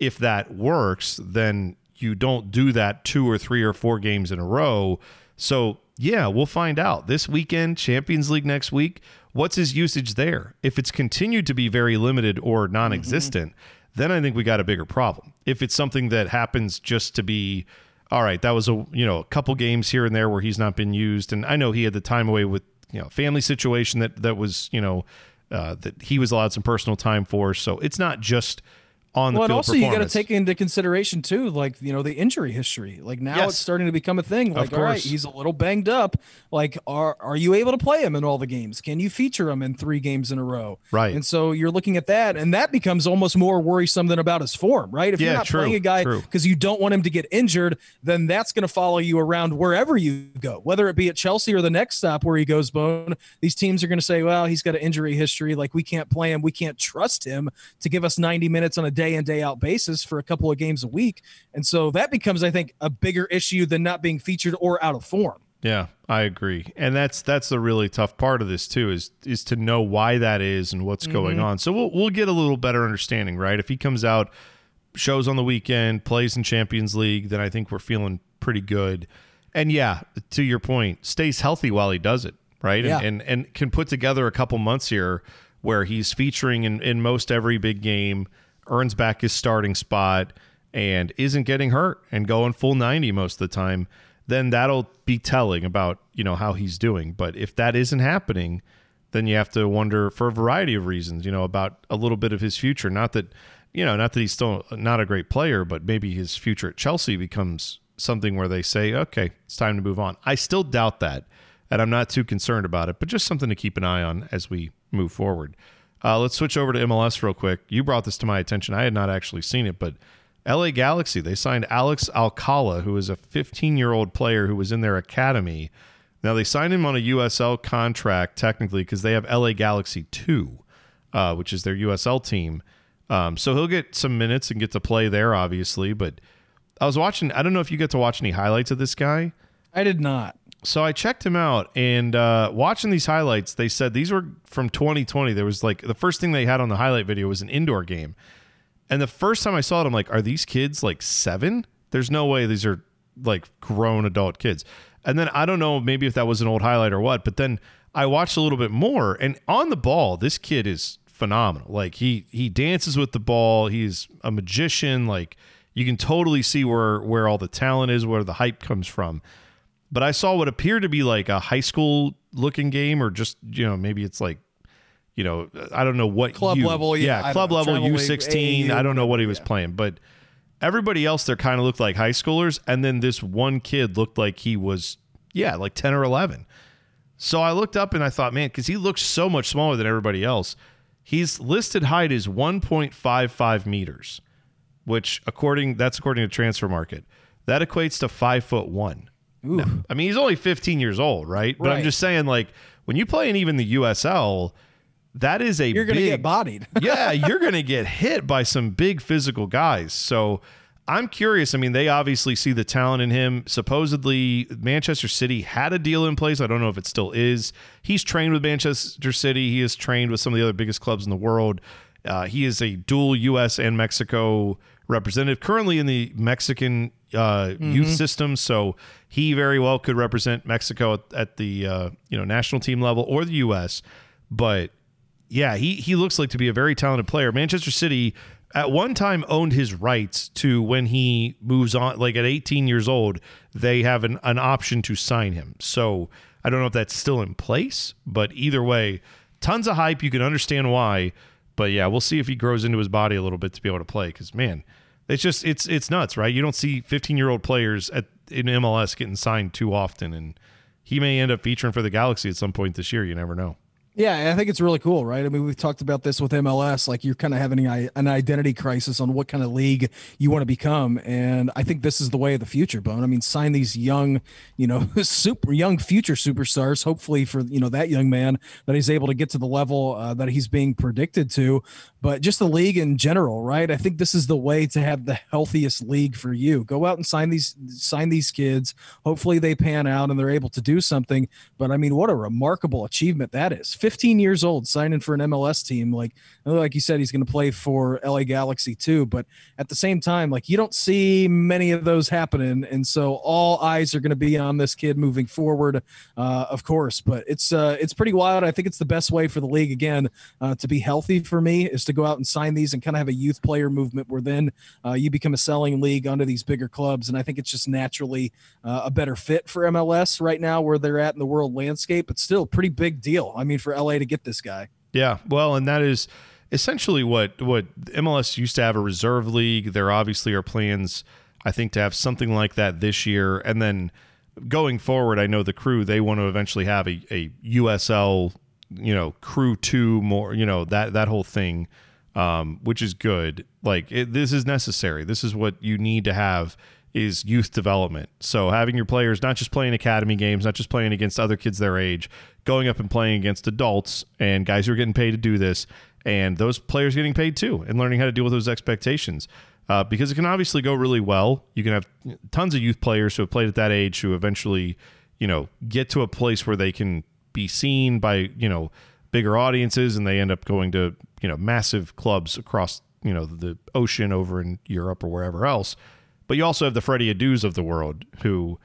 E: if that works, then you don't do that two or three or four games in a row. So yeah, we'll find out this weekend, Champions League next week. What's his usage there? If it's continued to be very limited or non existent, then I think we got a bigger problem. If it's something that happens just to be, all right, that was a you know a couple games here and there where he's not been used, and I know he had the time away with you know family situation that that was you know uh, that he was allowed some personal time for. So it's not just on the
F: well, and
E: field
F: also you got to take into consideration too, like you know the injury history. Like now
E: Yes.
F: it's starting to become a thing. Like, all right, he's a little banged up. Like, are are you able to play him in all the games? Can you feature him in three games in a row?
E: Right.
F: And so you're looking at that, and that becomes almost more worrisome than about his form, right? If
E: Yeah,
F: you're not
E: true,
F: playing a guy because you don't want him to get injured, then that's going to follow you around wherever you go, whether it be at Chelsea or the next stop where he goes bone. These teams are going to say, well, he's got an injury history. Like we can't play him. We can't trust him to give us 90 minutes on a day in, day out basis for a couple of games a week. And so that becomes, I think, a bigger issue than not being featured or out of form.
E: Yeah, I agree. And that's that's the really tough part of this too is is to know why that is and what's going mm-hmm. on. So we'll we'll get a little better understanding, right? If he comes out shows on the weekend, plays in Champions League, then I think we're feeling pretty good. And yeah, to your point, stays healthy while he does it, right?
F: Yeah.
E: And, and and can put together a couple months here where he's featuring in, in most every big game, earns back his starting spot, and isn't getting hurt and going full 90 most of the time, then that'll be telling about, you know, how he's doing. But if that isn't happening, then you have to wonder for a variety of reasons, you know, about a little bit of his future. Not that, you know, not that he's still not a great player, but maybe his future at Chelsea becomes something where they say, okay, it's time to move on. I still doubt that, and I'm not too concerned about it, but just something to keep an eye on as we move forward. Uh, let's switch over to MLS real quick. You brought this to my attention. I had not actually seen it, but LA Galaxy, they signed Alex Alcala, who is a 15 year old player who was in their academy. Now, they signed him on a USL contract, technically, because they have LA Galaxy 2, uh, which is their USL team. Um, so he'll get some minutes and get to play there, obviously. But I was watching, I don't know if you get to watch any highlights of this guy.
F: I did not.
E: So I checked him out and uh, watching these highlights, they said these were from 2020. There was like the first thing they had on the highlight video was an indoor game. And the first time I saw it, I'm like, are these kids like seven? There's no way these are like grown adult kids. And then I don't know, maybe if that was an old highlight or what, but then I watched a little bit more and on the ball, this kid is phenomenal. Like he he dances with the ball. He's a magician. Like you can totally see where where all the talent is, where the hype comes from but I saw what appeared to be like a high school looking game, or just you know maybe it's like you know I don't know what
F: Club level, yeah, don't
E: club level U sixteen. I don't know what he was
F: yeah.
E: playing, but everybody else there kind of looked like high schoolers, and then this one kid looked like he was yeah like ten or eleven. So I looked up and I thought, man, because he looks so much smaller than everybody else. He's listed height is 1.55 meters, which according that's according to Transfermarkt. That equates to five foot one. No, I mean, he's only 15 years old, right? But I'm just saying, like, when you play in even the USL, that is a
F: You're going to get bodied.
E: yeah, you're going to get hit by some big physical guys. So I'm curious. I mean, they obviously see the talent in him. Supposedly, Manchester City had a deal in place. I don't know if it still is. He's trained with Manchester City. He is trained with some of the other biggest clubs in the world. Uh, he is a dual U.S. and Mexico representative, currently in the Mexican uh, youth system. So he very well could represent Mexico at, at the uh, you know national team level or the U.S. But yeah, he he looks like to be a very talented player. Manchester City at one time owned his rights to when he moves on like at 18 years old, they have an, an option to sign him. So I don't know if that's still in place, but either way, tons of hype. You can understand why. But yeah, we'll see if he grows into his body a little bit to be able to play. Because man, it's just it's it's nuts, right? You don't see 15 year old players at in MLS getting signed too often, and he may end up featuring for the Galaxy at some point this year. You never know.
F: Yeah, I think it's really cool, right? I mean, we've talked about this with MLS. Like, you're kind of having an identity crisis on what kind of league you want to become, and I think this is the way of the future, Bone. I mean, sign these young, you know, super young future superstars. Hopefully, for you know that young man that he's able to get to the level uh, that he's being predicted to. But just the league in general, right? I think this is the way to have the healthiest league for you. Go out and sign these sign these kids. Hopefully, they pan out and they're able to do something. But I mean, what a remarkable achievement that is 15 years old, signing for an MLS team. Like, like you said, he's going to play for LA Galaxy too. But at the same time, like you don't see many of those happening, and so all eyes are going to be on this kid moving forward, uh, of course. But it's uh, it's pretty wild. I think it's the best way for the league again uh, to be healthy for me is to go out and sign these and kind of have a youth player movement where then uh, you become a selling league under these bigger clubs. And I think it's just naturally uh, a better fit for MLS right now where they're at in the world landscape. But still, pretty big deal. I mean, for LA to get this guy.
E: Yeah, well, and that is essentially what what MLS used to have a reserve league. There obviously are plans, I think, to have something like that this year, and then going forward, I know the crew they want to eventually have a, a USL, you know, crew two more, you know, that that whole thing, um, which is good. Like it, this is necessary. This is what you need to have is youth development. So having your players not just playing academy games, not just playing against other kids their age, going up and playing against adults and guys who are getting paid to do this, and those players getting paid too, and learning how to deal with those expectations. Uh, because it can obviously go really well. You can have tons of youth players who have played at that age who eventually, you know, get to a place where they can be seen by, you know, bigger audiences and they end up going to, you know, massive clubs across, you know, the ocean over in Europe or wherever else. But you also have the Freddie Adus of the world who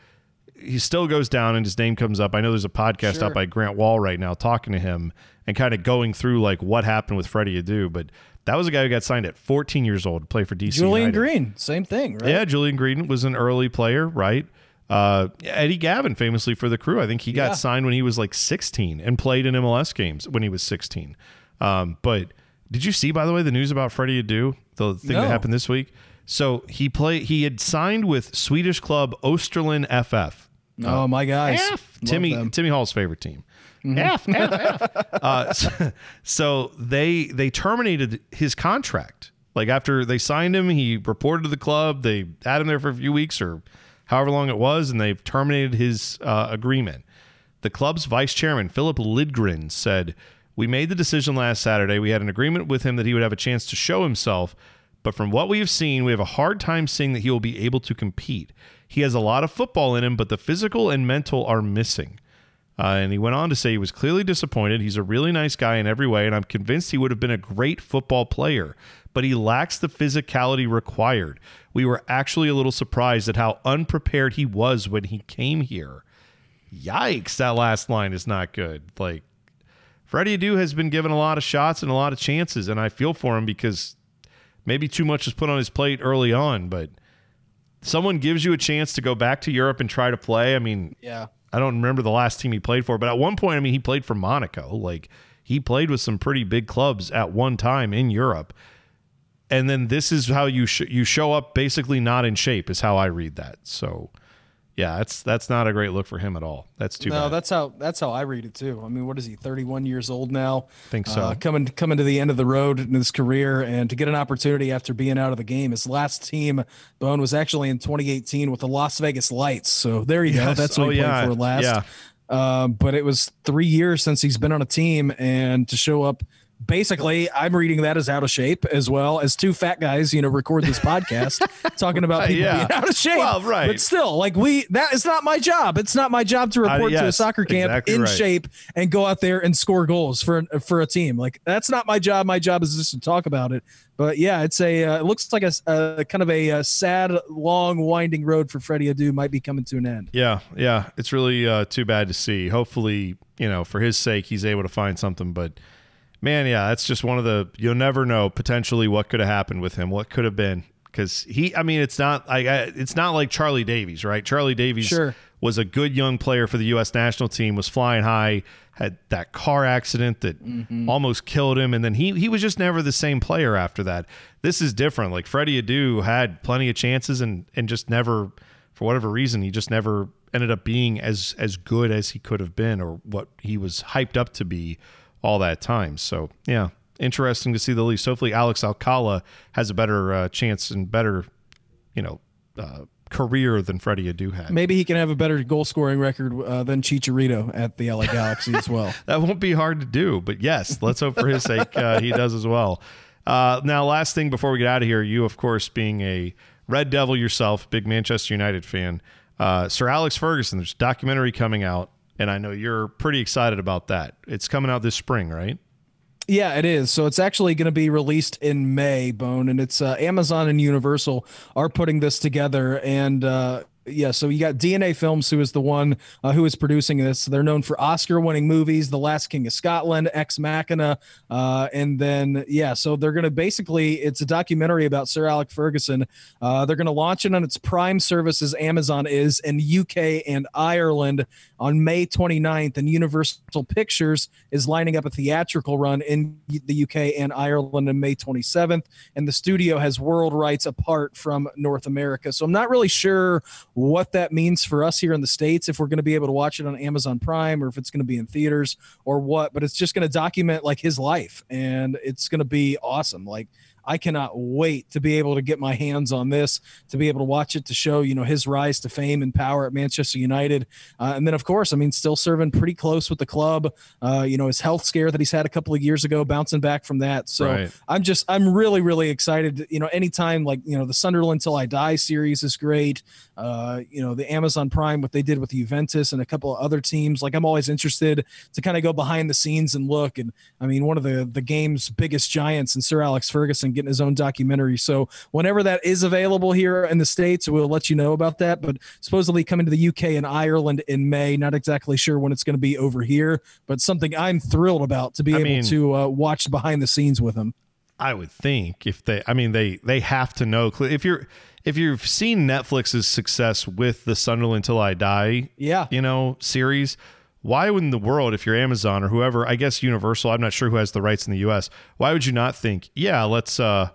E: he still goes down and his name comes up. I know there's a podcast
F: Sure.
E: out by Grant Wahl right now talking to him and kind of going through like what happened with Freddie Adu. But that was a guy who got signed at 14 years old to play for DC.
F: Julian
E: United.
F: Green, same thing, right?
E: Yeah, Julian Green was an early player, right? Uh, Eddie Gaven, famously for the crew, I think he got
F: Yeah.
E: signed when he was like 16 and played in MLS games when he was 16. Um, but did you see, by the way, the news about Freddie Adu, the thing
F: No.
E: that happened this week? So he played. He had signed with Swedish club Österlen FF.
F: Oh my guys,
E: F. Timmy. Timmy Hall's favorite team. F, F, F. Uh, so, so they they terminated his contract. Like after they signed him, he reported to the club. They had him there for a few weeks or however long it was, and they've terminated his uh, agreement. The club's vice chairman, Philip Lidgren, said, We made the decision last Saturday. We had an agreement with him that he would have a chance to show himself, but from what we have seen, we have a hard time seeing that he will be able to compete. He has a lot of football in him, but the physical and mental are missing. Uh, and he went on to say he was clearly disappointed. He's a really nice guy in every way, and I'm convinced he would have been a great football player, but he lacks the physicality required. We were actually a little surprised at how unprepared he was when he came here. Yikes, that last line is not good. Like, Freddie Adu has been given a lot of shots and a lot of chances, and I feel for him because maybe too much is put on his plate early on, but someone gives you a chance to go back to Europe and try to play. I mean,
F: Yeah.
E: I don't remember the last team he played for, but at one point, I mean, he played for Monaco. Like he played with some pretty big clubs at one time in Europe. And then this is how you sh- you show up basically not in shape is how I read that. So, yeah, that's that's not a great look for him at all. That's too
F: no,
E: bad.
F: that's how that's how I read it too. I mean, what is he? Thirty-one years old now.
E: I think so.
F: Uh, coming coming to the end of the road in his career, and to get an opportunity after being out of the game. His last team, Bone, was actually in 2018 with the Las Vegas Lights. So there you go. That's what
E: Oh,
F: he
E: yeah.
F: played for last.
E: Yeah.
F: Um, but it was three years since he's been on a team, and to show up. Basically, I'm reading that as out of shape as well as two fat guys, you know, record this podcast talking about people
E: Yeah.
F: being out of shape.
E: Well, right.
F: But still, like we, that is not my job. It's not my job to report to a soccer camp
E: exactly
F: in
E: right.
F: shape and go out there and score goals for for a team. Like that's not my job. My job is just to talk about it. But yeah, it's a uh, it looks like a, a kind of a, uh sad, long, winding road for Freddie Adu might be coming to an end.
E: Yeah, yeah, it's really uh, too bad to see. Hopefully, you know, for his sake, he's able to find something. But man, yeah, that's just one of the you'll never know potentially what could have happened with him, what could have been. Because he, I mean, it's not like it's not like Charlie Davies, right? Charlie Davies
F: Sure.
E: was a good young player for the U.S. national team, was flying high, had that car accident that mm-hmm. almost killed him, and then he he was just never the same player after that. This is different. Like Freddie Adu had plenty of chances and and just never, for whatever reason, he just never ended up being as as good as he could have been or what he was hyped up to be all that time. So yeah, interesting to see the least. Hopefully, Alex Alcala has a better uh, chance and better, you know, uh, career than Freddie Adu had.
F: Maybe he can have a better goal scoring record uh, than Chicharito at the LA Galaxy as well.
E: That won't be hard to do, but yes, let's hope for his sake uh, he does as well. Uh, now, last thing before we get out of here, you of course being a Red Devil yourself, big Manchester United fan, uh, Sir Alex Ferguson. There's a documentary coming out, and I know you're pretty excited about that. It's coming out this spring, right?
F: Yeah, it is. So it's actually going to be released in May, Bone, and it's uh, Amazon and Universal are putting this together, and uh, yeah, so you got DNA Films, who is the one uh, who is producing this. They're known for Oscar-winning movies, The Last King of Scotland, Ex Machina, uh, and then yeah, so they're going to basically it's a documentary about Sir Alex Ferguson. Uh, they're going to launch it on its Prime services. Amazon is in UK and Ireland on May 29th, and Universal Pictures is lining up a theatrical run in the UK and Ireland on May 27th, and the studio has world rights apart from North America. So I'm not really sure what that means for us here in the states if we're going to be able to watch it on Amazon Prime or if it's going to be in theaters or what. But it's just going to document like his life, and it's going to be awesome. Like I cannot wait to be able to get my hands on this, to be able to watch it, to show you know his rise to fame and power at Manchester United, uh, and then of course, I mean, still serving pretty close with the club. Uh, you know, his health scare that he's had a couple of years ago, bouncing back from that. So
E: Right.
F: I'm just, I'm really, really excited. You know, anytime like you know the Sunderland Till I Die series is great. Uh, you know, the Amazon Prime, what they did with Juventus and a couple of other teams. Like I'm always interested to kind of go behind the scenes and look. And I mean, one of the the game's biggest giants and Sir Alex Ferguson getting his own documentary. So whenever that is available here in the states, we'll let you know about that. But supposedly coming to the UK and Ireland in May. Not exactly sure when it's going to be over here, but something I'm thrilled about to be
E: I
F: able
E: mean-
F: to uh, watch behind the scenes with him.
E: I would think if they, I mean, they they have to know if you're if you've seen Netflix's success with the Sunderland Till I Die,
F: Yeah.
E: you know, series. Why in the world, if you're Amazon or whoever, I guess Universal, I'm not sure who has the rights in the U.S. Why would you not think, yeah, let's uh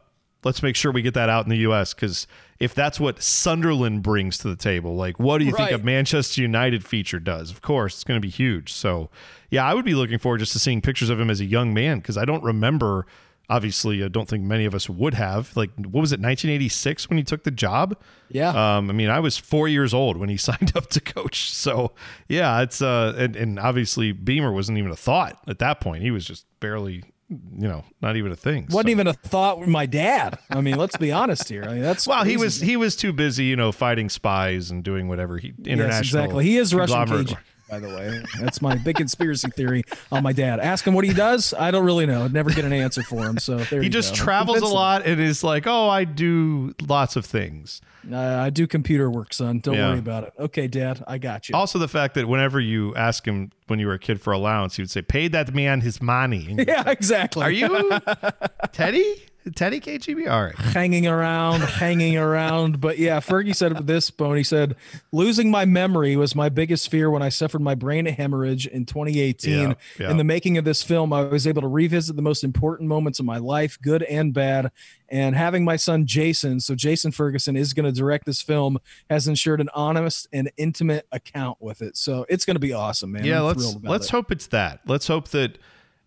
E: let's make sure we get that out in the U.S. Because if that's what Sunderland brings to the table, like what do you think a Manchester United feature does? Of course, it's going to be huge. So yeah, I would be looking forward just to seeing pictures of him as a young man because I don't remember. Obviously, I don't think many of us would have. Like, what was it, 1986 when he took the job?
F: Yeah.
E: Um, I mean, I was four years old when he signed up to coach. So yeah, it's uh, and, and obviously Beamer wasn't even a thought at that point. He was just barely, you know, not even a thing.
F: wasn't
E: So-
F: even a thought with my dad. I mean, let's be honest here. I mean, that's
E: Well, he was he was too busy, you know, fighting spies and doing whatever he international.
F: Yes, exactly. He is Russian Cajun, by the way. That's my big conspiracy theory on my dad. Ask him what he does. I don't really know. I'd never get an answer for him. So there
E: He just
F: go.
E: travels a lot and is like, oh, I do lots of things.
F: Uh, I do computer work, son. Don't
E: Yeah.
F: worry about it. Okay, Dad, I got you.
E: Also, the fact that whenever you ask him when you were a kid for allowance, he would say, "Paid that man his money."
F: Yeah, exactly.
E: Are you Teddy? Teddy KGB? All right.
F: hanging around, hanging around. But yeah, Fergie said this, Bone. He said, losing my memory was my biggest fear when I suffered my brain hemorrhage in 2018.
E: Yeah, yeah.
F: In the making of this film, I was able to revisit the most important moments of my life, good and bad. And having my son Jason, so Jason Ferguson is going to direct this film, has ensured an honest and intimate account with it. So it's going to be awesome, man.
E: yeah,
F: I'm
E: let's let's
F: it.
E: hope it's that. Let's hope that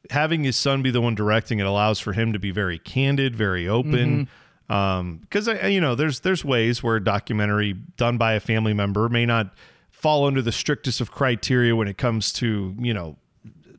E: having his son be the one directing it allows for him to be very candid, very open.
F: Mm-hmm.
E: Um, because I, you know, there's there's ways where a documentary done by a family member may not fall under the strictest of criteria when it comes to you know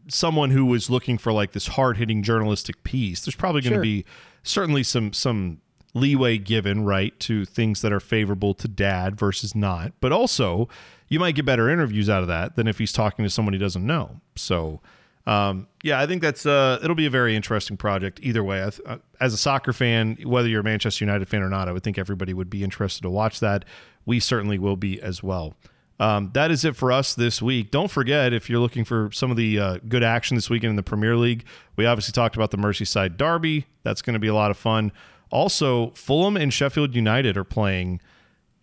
E: someone who was looking for like this hard hitting journalistic piece. There's probably going to
F: Sure.
E: be certainly some some leeway given right to things that are favorable to dad versus not but also you might get better interviews out of that than if he's talking to someone he doesn't know so um, yeah i think that's uh, it'll be a very interesting project either way I th- uh, as a soccer fan whether you're a manchester united fan or not i would think everybody would be interested to watch that we certainly will be as well um, that is it for us this week. Don't forget, if you're looking for some of the uh, good action this weekend in the Premier League, we obviously talked about the Merseyside Derby. That's going to be a lot of fun. Also, Fulham and Sheffield United are playing.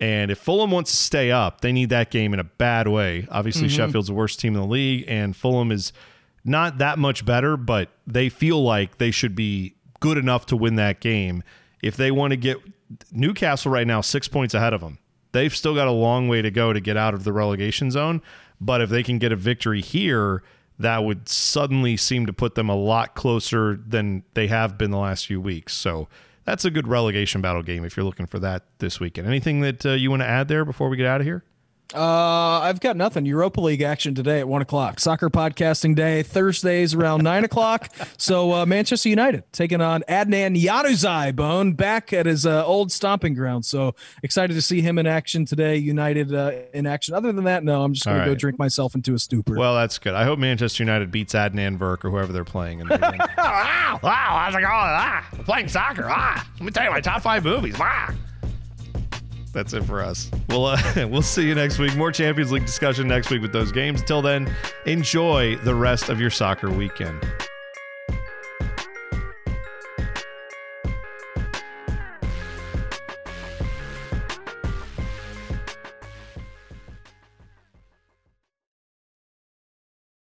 E: And if Fulham wants to stay up, they need that game in a bad way. Obviously, Sheffield's the worst team in the league, and Fulham is not that much better, but they feel like they should be good enough to win that game. If they want to get Newcastle right now, six points ahead of them. They've still got a long way to go to get out of the relegation zone. But if they can get a victory here, that would suddenly seem to put them a lot closer than they have been the last few weeks. So that's a good relegation battle game if you're looking for that this weekend. Anything that uh, you want to add there before we get out of here?
F: Uh, I've got nothing. Europa League action today at one o'clock. Soccer podcasting day Thursdays around nine o'clock. So uh, Manchester United taking on Adnan Januzaj Bone back at his uh, old stomping ground. So excited to see him in action today. United uh, in action. Other than that, no, I'm just going
E: All
F: to go drink myself into a stupor.
E: Well, that's good. I hope Manchester United beats Adnan Verk or whoever they're playing. In the game.
A: Wow, wow, how's it going? Ah, playing soccer. Ah, let me tell you my top five movies. Ah.
E: That's it for us. We'll uh, we'll see you next week. More Champions League discussion next week with those games. Until then, enjoy the rest of your soccer weekend.